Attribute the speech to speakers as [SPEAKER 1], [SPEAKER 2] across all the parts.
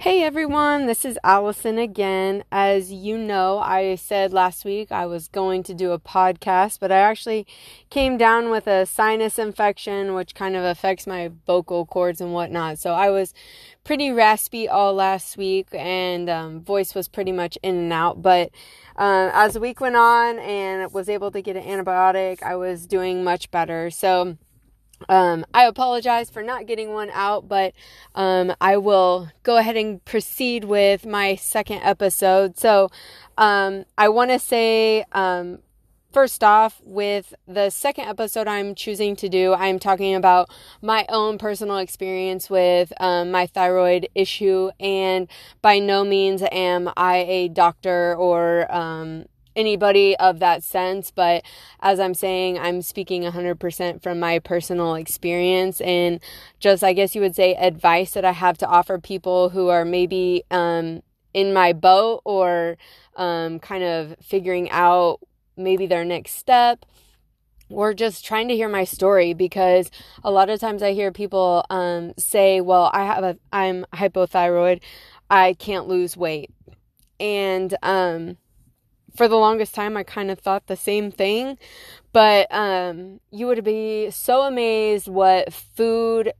[SPEAKER 1] Hey everyone, this is Allison again. As you know, I said last week I was going to do a podcast, but I actually came down with a sinus infection, which kind of affects my vocal cords and whatnot. So I was pretty raspy all last week, and um, voice was pretty much in and out. But uh, as the week went on and was able to get an antibiotic, I was doing much better. So um, I apologize for not getting one out, but um, I will go ahead and proceed with my second episode. So, um, I want to say, um, first off, with the second episode I'm choosing to do, I'm talking about my own personal experience with um, my thyroid issue, and by no means am I a doctor or um, anybody of that sense, but as I'm saying, I'm speaking 100% from my personal experience and just, I guess you would say, advice that I have to offer people who are maybe um, in my boat or um, kind of figuring out maybe their next step or just trying to hear my story because a lot of times I hear people um, say, "Well, I have a I'm hypothyroid, I can't lose weight," and um, for the longest time I kind of thought the same thing, but um, you would be so amazed what food,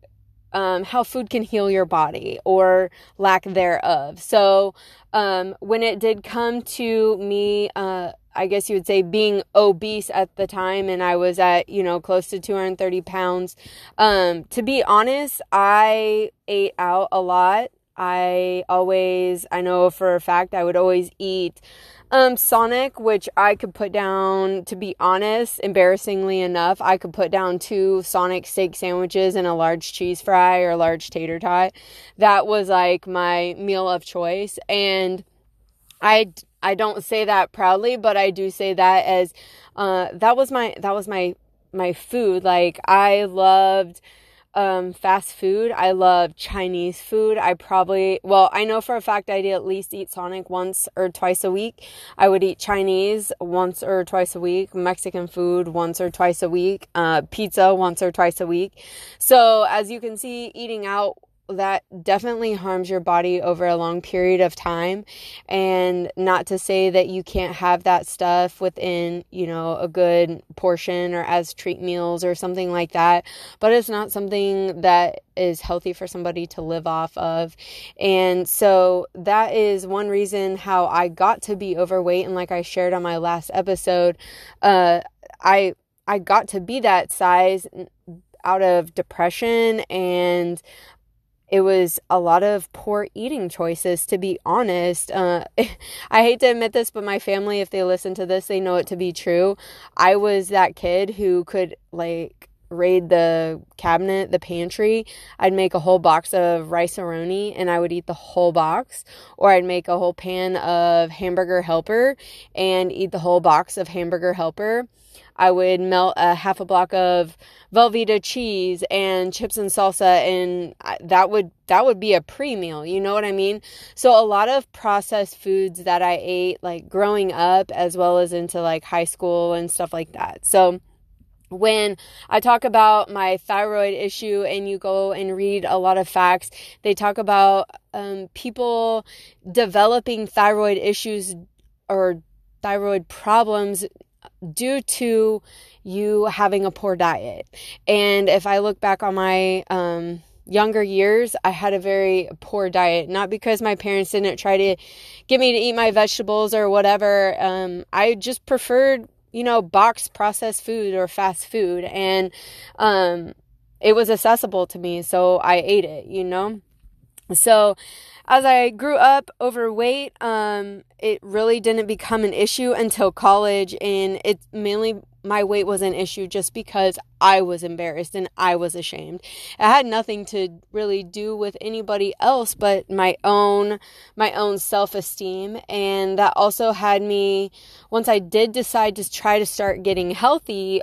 [SPEAKER 1] um, how food can heal your body or lack thereof. So um, when it did come to me, uh, I guess you would say being obese at the time, and I was at you know close to 230 pounds. Um, to be honest, I ate out a lot. I always, I know for a fact, I would always eat um, Sonic, which I could put down, to be honest, embarrassingly enough, I could put down two Sonic steak sandwiches and a large cheese fry or a large tater tot. That was like my meal of choice. And I, I don't say that proudly, but I do say that as, uh, that was my, that was my, my food. Like I loved, um, fast food. I love Chinese food. I probably, well, I know for a fact I'd at least eat Sonic once or twice a week. I would eat Chinese once or twice a week, Mexican food once or twice a week, uh, pizza once or twice a week. So as you can see, eating out that definitely harms your body over a long period of time. And not to say that you can't have that stuff within you know a good portion or as treat meals or something like that but it's not something that is healthy for somebody to live off of. And so that is one reason how I got to be overweight. And like I shared on my last episode uh I I got to be that size out of depression and it was a lot of poor eating choices to be honest. Uh, i hate to admit this but my family if they listen to this they know it to be true. I was that kid who could like raid the cabinet the pantry. I'd make a whole box of Rice-A-Roni and i would eat the whole box. Or i'd make a whole pan of hamburger helper and eat the whole box of hamburger helper I would melt a half a block of Velveeta cheese and chips and salsa and that would that would be a pre-meal, you know what I mean? So a lot of processed foods that I ate like growing up as well as into like high school and stuff like that. So when I talk about my thyroid issue and you go and read a lot of facts, they talk about um, people developing thyroid issues or thyroid problems due to you having a poor diet. And if I look back on my um, younger years, I had a very poor diet. Not because my parents didn't try to get me to eat my vegetables or whatever. Um, I just preferred, you know, box processed food or fast food. And um, it was accessible to me. So I ate it, you know? So as I grew up overweight, um, it really didn't become an issue until college, and it mainly my weight was an issue just because I was embarrassed and I was ashamed. It had nothing to really do with anybody else but my own my own self-esteem and that also had me once I did decide to try to start getting healthy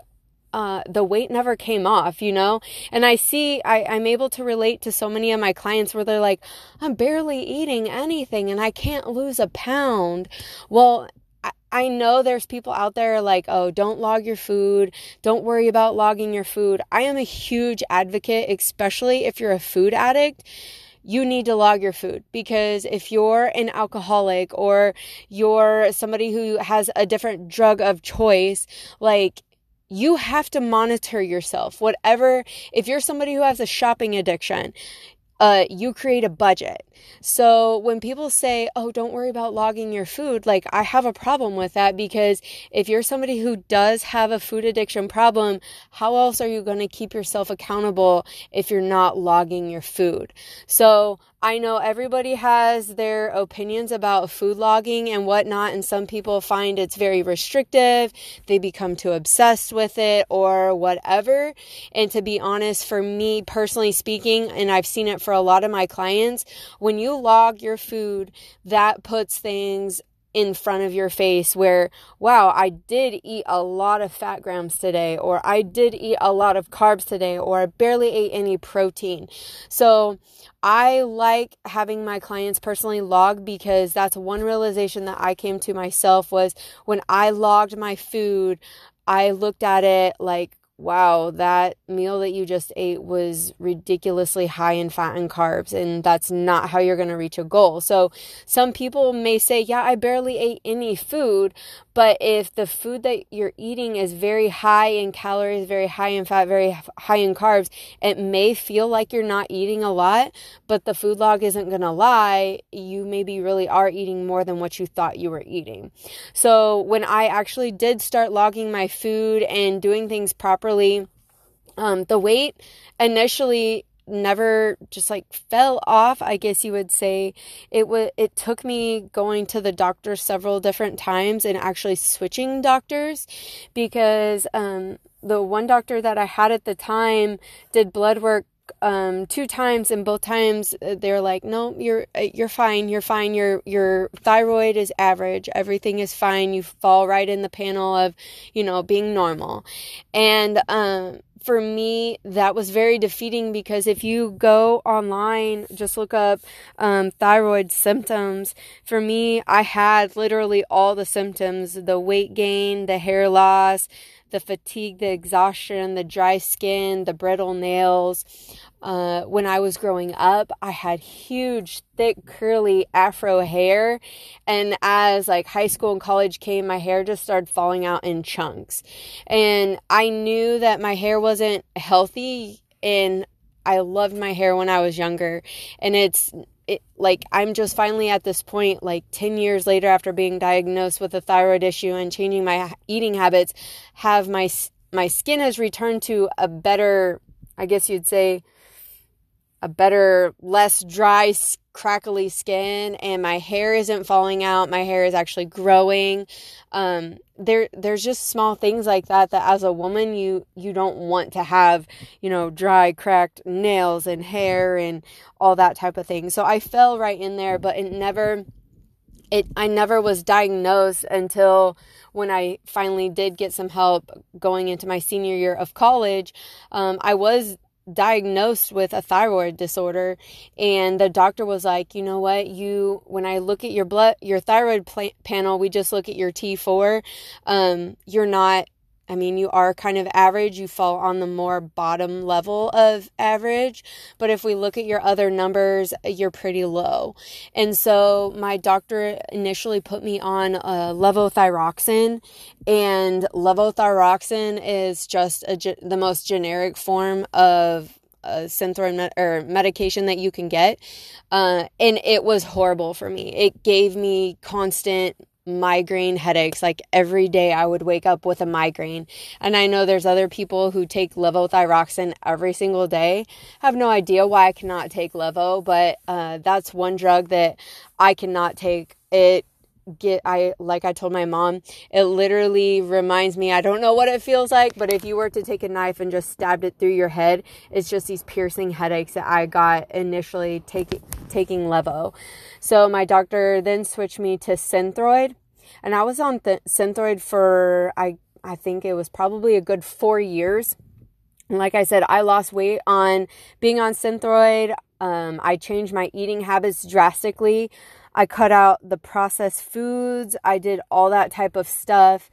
[SPEAKER 1] uh, the weight never came off, you know? And I see, I, I'm able to relate to so many of my clients where they're like, I'm barely eating anything and I can't lose a pound. Well, I, I know there's people out there like, oh, don't log your food. Don't worry about logging your food. I am a huge advocate, especially if you're a food addict you need to log your food because if you're an alcoholic or you're somebody who has a different drug of choice, like you have to monitor yourself. Whatever, if you're somebody who has a shopping addiction, uh, you create a budget. So when people say, oh, don't worry about logging your food, like I have a problem with that because if you're somebody who does have a food addiction problem, how else are you going to keep yourself accountable if you're not logging your food? So I know everybody has their opinions about food logging and whatnot, and some people find it's very restrictive. They become too obsessed with it or whatever. And to be honest, for me personally speaking, and I've seen it for a lot of my clients, when you log your food, that puts things in front of your face where, wow, I did eat a lot of fat grams today, or I did eat a lot of carbs today, or I barely ate any protein. So I like having my clients personally log because that's one realization that I came to myself was when I logged my food, I looked at it like, wow, that meal that you just ate was ridiculously high in fat and carbs, and that's not how you're going to reach a goal. So, some people may say, Yeah, I barely ate any food, but if the food that you're eating is very high in calories, very high in fat, very high in carbs, it may feel like you're not eating a lot, but the food log isn't going to lie. You maybe really are eating more than what you thought you were eating. So, when I actually did start logging my food and doing things properly, um, the weight initially never just like fell off i guess you would say. It was it took me going to the doctor several different times and actually switching doctors because um, the one doctor that i had at the time did blood work um, two times and both times uh, they're like no you're uh, you're fine you're fine your your thyroid is average everything is fine you fall right in the panel of you know being normal. And um for me, that was very defeating because if you go online, just look up um, thyroid symptoms. For me, I had literally all the symptoms the weight gain, the hair loss, the fatigue, the exhaustion, the dry skin, the brittle nails. Uh, when I was growing up, I had huge, thick, curly afro hair. And as like high school and college came, my hair just started falling out in chunks. And I knew that my hair wasn't healthy and I loved my hair when I was younger. And it's it, like I'm just finally at this point, like 10 years later after being diagnosed with a thyroid issue and changing my eating habits, have my my skin has returned to a better, I guess you'd say, a better, less dry, crackly skin, and my hair isn't falling out. My hair is actually growing. Um, there, there's just small things like that that, as a woman, you you don't want to have, you know, dry, cracked nails and hair and all that type of thing. So I fell right in there, but it never. It, I never was diagnosed until when I finally did get some help going into my senior year of college. Um, I was diagnosed with a thyroid disorder and the doctor was like you know what? You when i look at your blood your thyroid pl- panel we just look at your t4 um you're not I mean, you are kind of average. You fall on the more bottom level of average. But if we look at your other numbers, you're pretty low. And so my doctor initially put me on a levothyroxine. And levothyroxine is just the most generic form of a Synthroid med- or medication that you can get. Uh, and it was horrible for me. It gave me constant migraine headaches. Like every day I would wake up with a migraine. And I know there's other people who take levothyroxine every single day. I have no idea why I cannot take levo, but uh, that's one drug that I cannot take. It get I like I told my mom, it literally reminds me I don't know what it feels like, but if you were to take a knife and just stabbed it through your head, it's just these piercing headaches that I got initially taking taking Levo. So my doctor then switched me to Synthroid, and I was on th- Synthroid for I I think it was probably a good 4 years. And like I said, I lost weight on being on Synthroid. Um, I changed my eating habits drastically. I cut out the processed foods. I did all that type of stuff.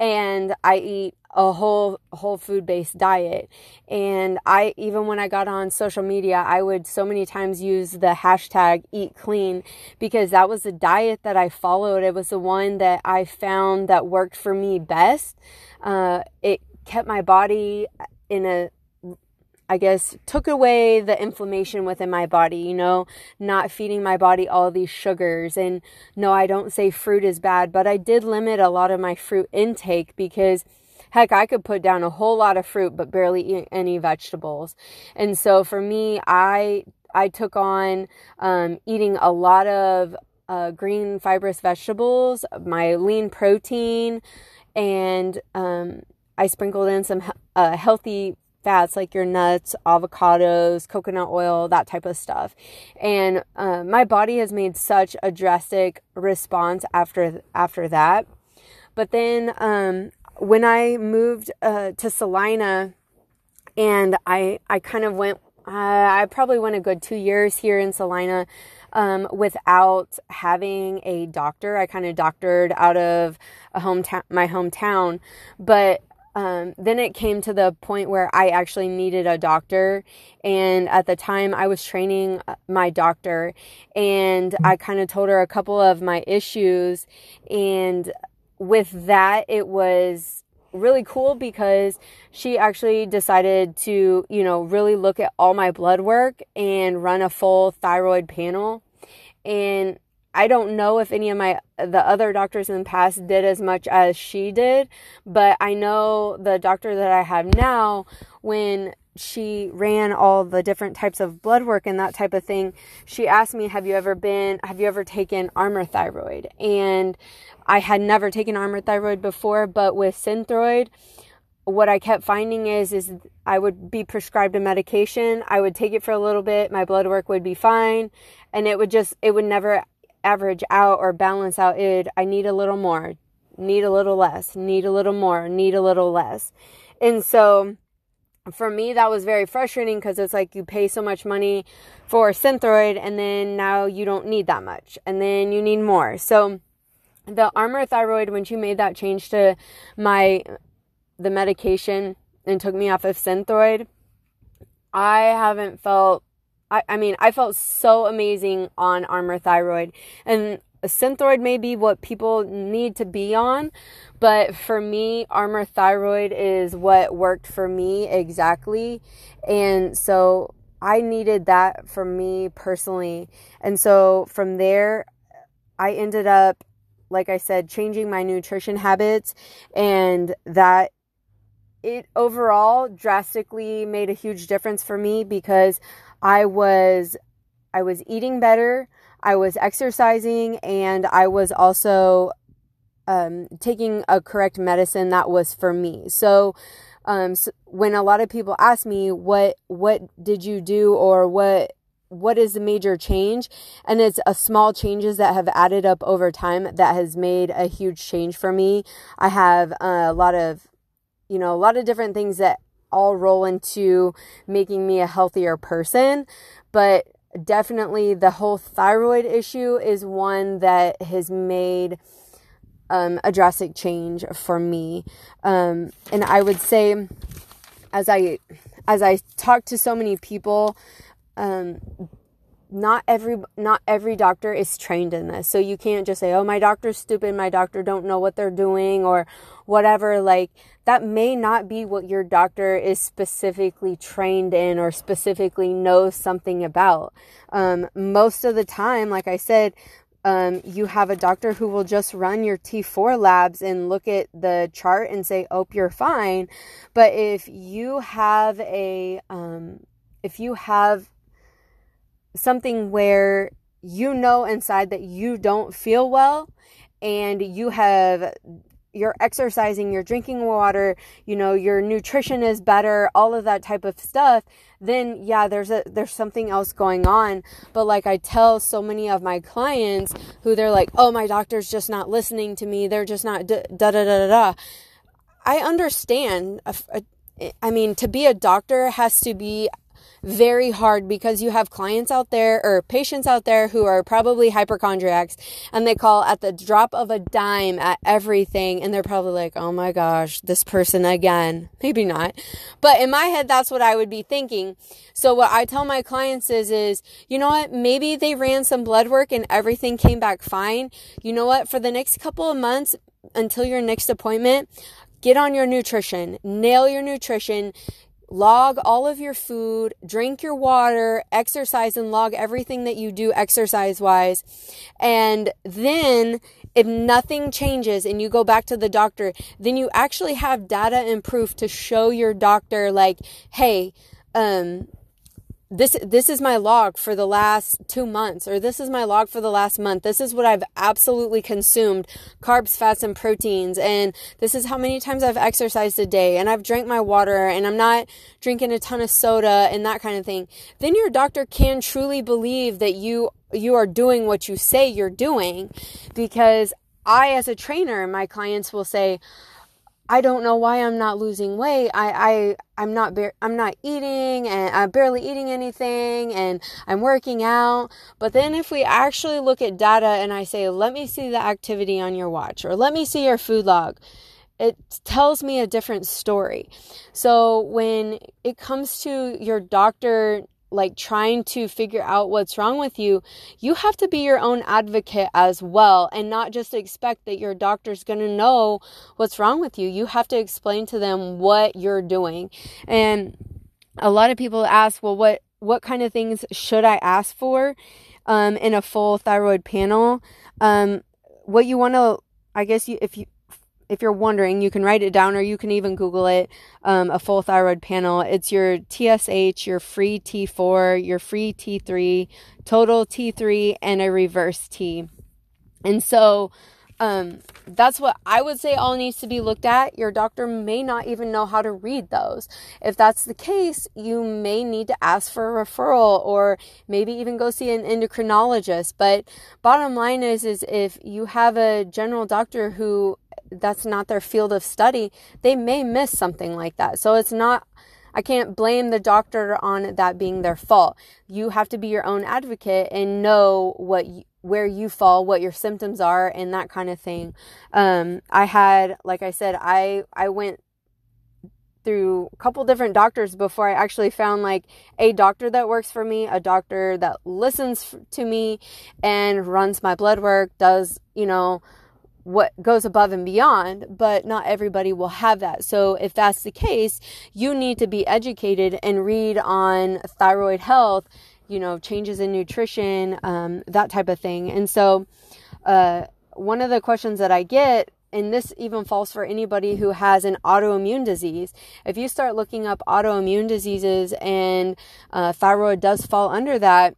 [SPEAKER 1] and I eat a whole whole food based diet and i even when i got on social media i would so many times use the hashtag eat clean because that was the diet that i followed it was the one that i found that worked for me best uh, it kept my body in a I guess, took away the inflammation within my body, you know, not feeding my body all these sugars. And no, I don't say fruit is bad, but I did limit a lot of my fruit intake because heck, I could put down a whole lot of fruit, but barely eat any vegetables. And so for me, I, I took on, um, eating a lot of, uh, green fibrous vegetables, my lean protein, and, um, I sprinkled in some uh, healthy fats like your nuts, avocados, coconut oil, that type of stuff. And uh, my body has made such a drastic response after after that. But then um, when I moved uh, to Salina, and I I kind of went. Uh, I probably went a good two years here in Salina. Um, without having a doctor. I kind of doctored out of a hometown, my hometown, but um, then it came to the point where I actually needed a doctor. And at the time, I was training uh, my doctor, and I kind of told her a couple of my issues. And with that, it was really cool because she actually decided to, you know, really look at all my blood work and run a full thyroid panel. And I don't know if any of my the other doctors in the past did as much as she did, but I know the doctor that I have now when she ran all the different types of blood work and that type of thing, she asked me, "Have you ever been have you ever taken Armour thyroid?" And I had never taken Armour thyroid before, but with Synthroid, what I kept finding is is I would be prescribed a medication, I would take it for a little bit, my blood work would be fine, and it would just it would never average out or balance out it i need a little more need a little less need a little more need a little less. And so for me that was very frustrating because it's like you pay so much money for synthroid and then now you don't need that much and then you need more. So the armour thyroid when she made that change to my the medication and took me off of synthroid i haven't felt I, I mean, I felt so amazing on Armour Thyroid. And a Synthroid may be what people need to be on, but for me, Armour Thyroid is what worked for me exactly. And so I needed that for me personally. And so from there, I ended up, like I said, changing my nutrition habits, and that it overall drastically made a huge difference for me because I was I was eating better, I was exercising, and I was also um, taking a correct medicine that was for me. So, um, so when a lot of people ask me what what did you do or what what is the major change and it's a small changes that have added up over time that has made a huge change for me i have a lot of you know a lot of different things that all roll into making me a healthier person. But definitely the whole thyroid issue is one that has made um, a drastic change for me. Um, and I would say, as I as I talk to so many people, um, not every not every doctor is trained in this. So you can't just say oh my doctor's stupid my doctor don't know what they're doing or whatever. Like that may not be what your doctor is specifically trained in or specifically knows something about. Um, most of the time like i said um, you have a doctor who will just run your T4 labs and look at the chart and say, "Oh, you're fine." But if you have a, um, if you have something where you know inside that you don't feel well and you have you're exercising, you're drinking water, you know, your nutrition is better, all of that type of stuff, then yeah, there's a there's something else going on. But like I tell so many of my clients who they're like, "Oh, my doctor's just not listening to me. They're just not da da da da da." I understand. Uh, uh, I mean, to be a doctor has to be very hard because you have clients out there or patients out there who are probably hypochondriacs and they call at the drop of a dime at everything and they're probably like, "Oh my gosh, this person again." Maybe not. But in my head that's what I would be thinking. So what I tell my clients is is, you know what? Maybe they ran some blood work and everything came back fine. You know what? For the next couple of months until your next appointment, get on your nutrition. Nail your nutrition log all of your food, drink your water, exercise, and log everything that you do exercise wise. And then, if nothing changes and you go back to the doctor, then you actually have data and proof to show your doctor, like, hey, um, this this is my log for the last 2 months or this is my log for the last month. This is what I've absolutely consumed carbs fats and proteins. And this is how many times I've exercised a day. And I've drank my water and I'm not drinking a ton of soda and that kind of thing. Then your doctor can truly believe that you you are doing what you say you're doing. Because I as a trainer my clients will say I don't know why I'm not losing weight. I, I, I'm not, I'm not eating and I'm barely eating anything and I'm working out. But then if we actually look at data and I say, let me see the activity on your watch or let me see your food log, it tells me a different story. So when it comes to your doctor like trying to figure out what's wrong with you, you have to be your own advocate as well and not just expect that your doctor's going to know what's wrong with you. You have to explain to them what you're doing. And a lot of people ask, well, what, what kind of things should I ask for um, in a full thyroid panel? Um, what you want to, I guess you, if you, if you're wondering, you can write it down or you can even Google it. Um, a full thyroid panel. It's your TSH, your free T4, your free T3, total T3, and a reverse T. And so, um, that's what I would say all needs to be looked at. Your doctor may not even know how to read those. If that's the case, you may need to ask for a referral or maybe even go see an endocrinologist. But bottom line is, is if you have a general doctor who that's not their field of study, they may miss something like that. So it's not, I can't blame the doctor on that being their fault. You have to be your own advocate and know what, you, where you fall, what your symptoms are, and that kind of thing. Um, I had, like I said, I, I went through a couple different doctors before I actually found like a doctor that works for me, a doctor that listens to me and runs my blood work, does, you know, what goes above and beyond, but not everybody will have that. So if that's the case, you need to be educated and read on thyroid health, you know, changes in nutrition, um, that type of thing. And so, uh, one of the questions that I get and this even falls for anybody who has an autoimmune disease. If you start looking up autoimmune diseases and uh, thyroid does fall under that,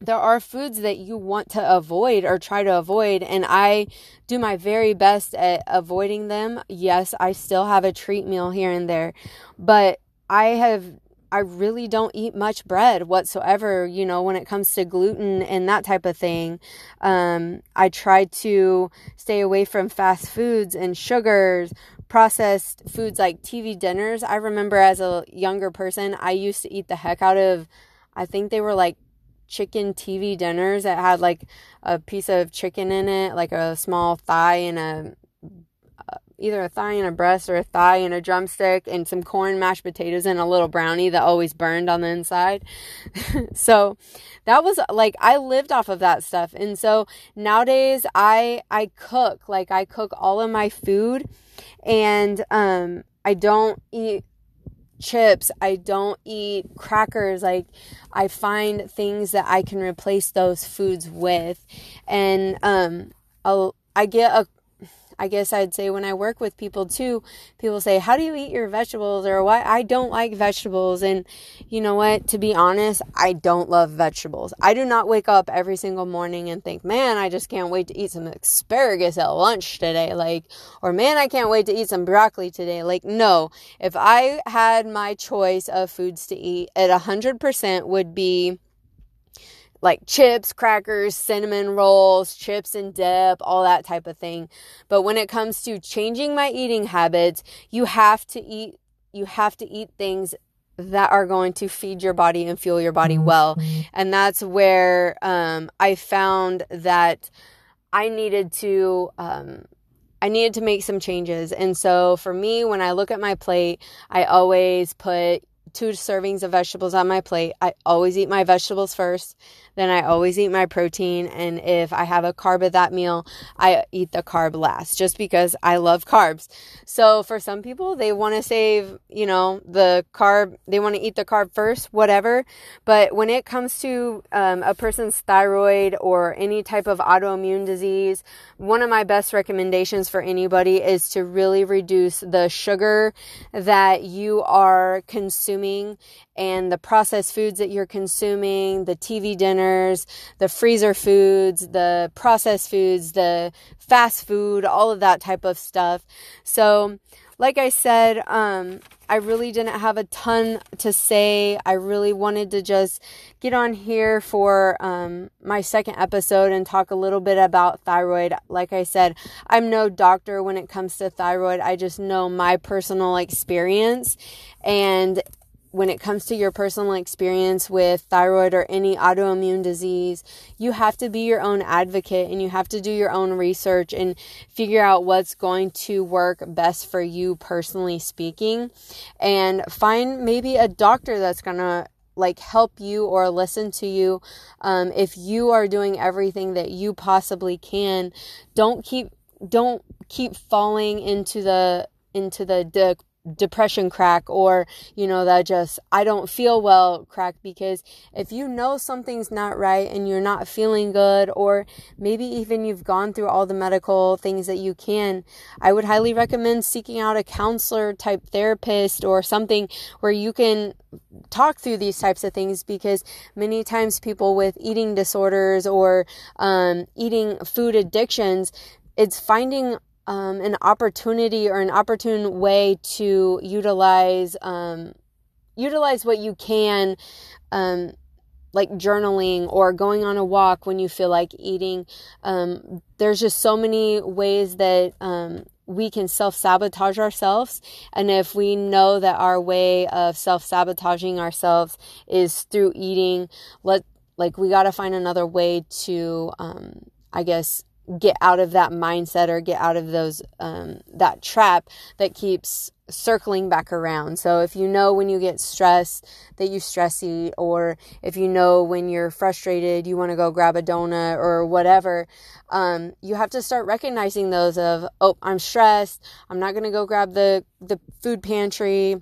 [SPEAKER 1] there are foods that you want to avoid or try to avoid and i do my very best at avoiding them. Yes i still have a treat meal here and there but i have i really don't eat much bread whatsoever you know when it comes to gluten and that type of thing. Um, i try to stay away from fast foods and sugars processed foods like tv dinners. I remember as a younger person i used to eat the heck out of i think they were like chicken TV dinners that had like a piece of chicken in it, like a small thigh and a uh, either a thigh and a breast or a thigh and a drumstick and some corn mashed potatoes and a little brownie that always burned on the inside. so that was like I lived off of that stuff. And so nowadays I I cook, like I cook all of my food and um I don't eat chips. I don't eat crackers. Like, I find things that I can replace those foods with. And, um, I'll, I get a I guess I'd say when I work with people too, people say, How do you eat your vegetables? or why I don't like vegetables. And you know what? To be honest, I don't love vegetables. I do not wake up every single morning and think, Man, I just can't wait to eat some asparagus at lunch today. Like, or man, I can't wait to eat some broccoli today. Like, no, if I had my choice of foods to eat, at 100% would be like chips, crackers, cinnamon rolls, chips and dip, all that type of thing. But when it comes to changing my eating habits, you have to eat you have to eat things that are going to feed your body and fuel your body well. And that's where um, I found that I needed to. Um, I needed to make some changes. And so for me, when I look at my plate, I always put two servings of vegetables on my plate. I always eat my vegetables first. Then I always eat my protein. And if I have a carb at that meal, I eat the carb last just because I love carbs. So for some people, they want to save, you know, the carb, they want to eat the carb first, whatever. But when it comes to um, a person's thyroid or any type of autoimmune disease, one of my best recommendations for anybody is to really reduce the sugar that you are consuming and the processed foods that you're consuming, the TV dinners, the freezer foods, the processed foods, the fast food, all of that type of stuff. So, like I said, um, I really didn't have a ton to say. I really wanted to just get on here for um, my second episode and talk a little bit about thyroid. Like I said, I'm no doctor when it comes to thyroid. I just know my personal experience. And when it comes to your personal experience with thyroid or any autoimmune disease, you have to be your own advocate and you have to do your own research and figure out what's going to work best for you personally speaking. And find maybe a doctor that's going to like help you or listen to you. Um, if you are doing everything that you possibly can don't keep don't keep falling into the into the de- depression crack or you know that just I don't feel well crack because if you know something's not right and you're not feeling good or maybe even you've gone through all the medical things that you can I would highly recommend seeking out a counselor type therapist or something where you can talk through these types of things because many times people with eating disorders or um, eating food addictions it's finding um, an opportunity or an opportune way to utilize um, utilize what you can um, like journaling or going on a walk when you feel like eating um, there's just so many ways that um, we can self sabotage ourselves. And if we know that our way of self sabotaging ourselves is through eating, let like we got to find another way to, um, I guess, get out of that mindset or get out of those um, that trap that keeps circling back around. So if you know when you get stressed that you stress eat, or if you know when you're frustrated you want to go grab a donut or whatever, um, you have to start recognizing those of oh I'm stressed. I'm not gonna go grab the the food pantry.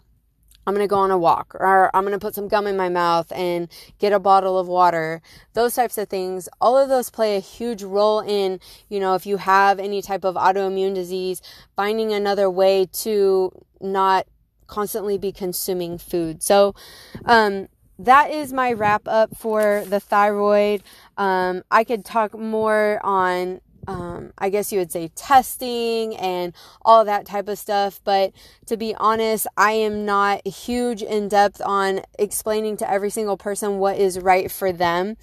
[SPEAKER 1] I'm going to go on a walk or I'm going to put some gum in my mouth and get a bottle of water. Those types of things, all of those play a huge role in, you know, if you have any type of autoimmune disease, finding another way to not constantly be consuming food. So, um, that is my wrap up for the thyroid. Um, I could talk more on um, I guess you would say testing and all that type of stuff. But to be honest, I am not huge in depth on explaining to every single person what is right for them.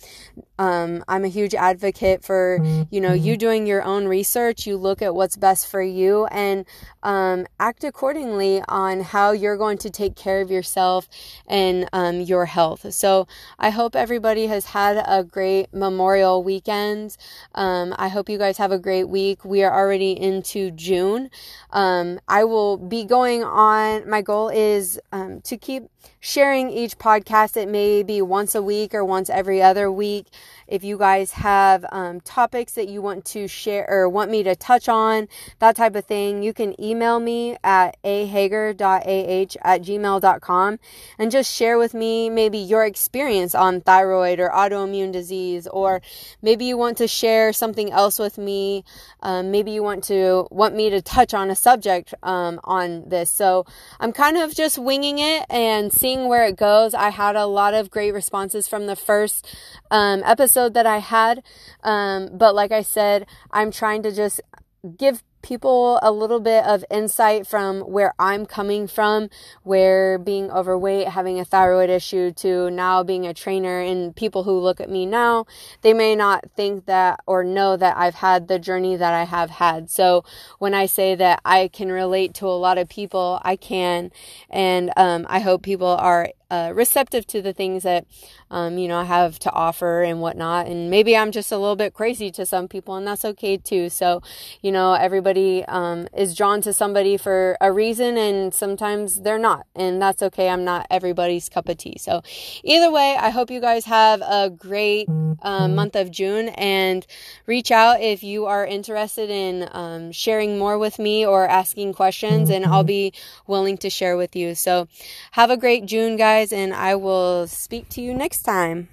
[SPEAKER 1] Um, I'm a huge advocate for, you know, you doing your own research. You look at what's best for you and um, act accordingly on how you're going to take care of yourself and um, your health. So I hope everybody has had a great Memorial weekend. Um, I hope you guys have a great week. We are already into June. Um, I will be going on. My goal is um, to keep sharing each podcast. It may be once a week or once every other week. If you guys have um, topics that you want to share or want me to touch on, that type of thing, you can email me at ahager.ah at gmail.com and just share with me maybe your experience on thyroid or autoimmune disease, or maybe you want to share something else with me. Um, maybe you want to want me to touch on a subject um, on this. So I'm kind of just winging it and seeing where it goes. I had a lot of great responses from the first um, episode that I had. Um, but like I said, I'm trying to just give people a little bit of insight from where I'm coming from, where being overweight, having a thyroid issue, to now being a trainer, and people who look at me now, they may not think that or know that I've had the journey that I have had. So when I say that I can relate to a lot of people, I can, and um, I hope people are uh, receptive to the things that um, you know I have to offer and whatnot. And maybe I'm just a little bit crazy to some people, and that's okay too. So, you know, everybody um, is drawn to somebody for a reason, and sometimes they're not, and that's okay. I'm not everybody's cup of tea. So, either way, I hope you guys have a great um, month of June, and reach out if you are interested in um, sharing more with me or asking questions, and I'll be willing to share with you. So, have a great June, guys, and I will speak to you next time.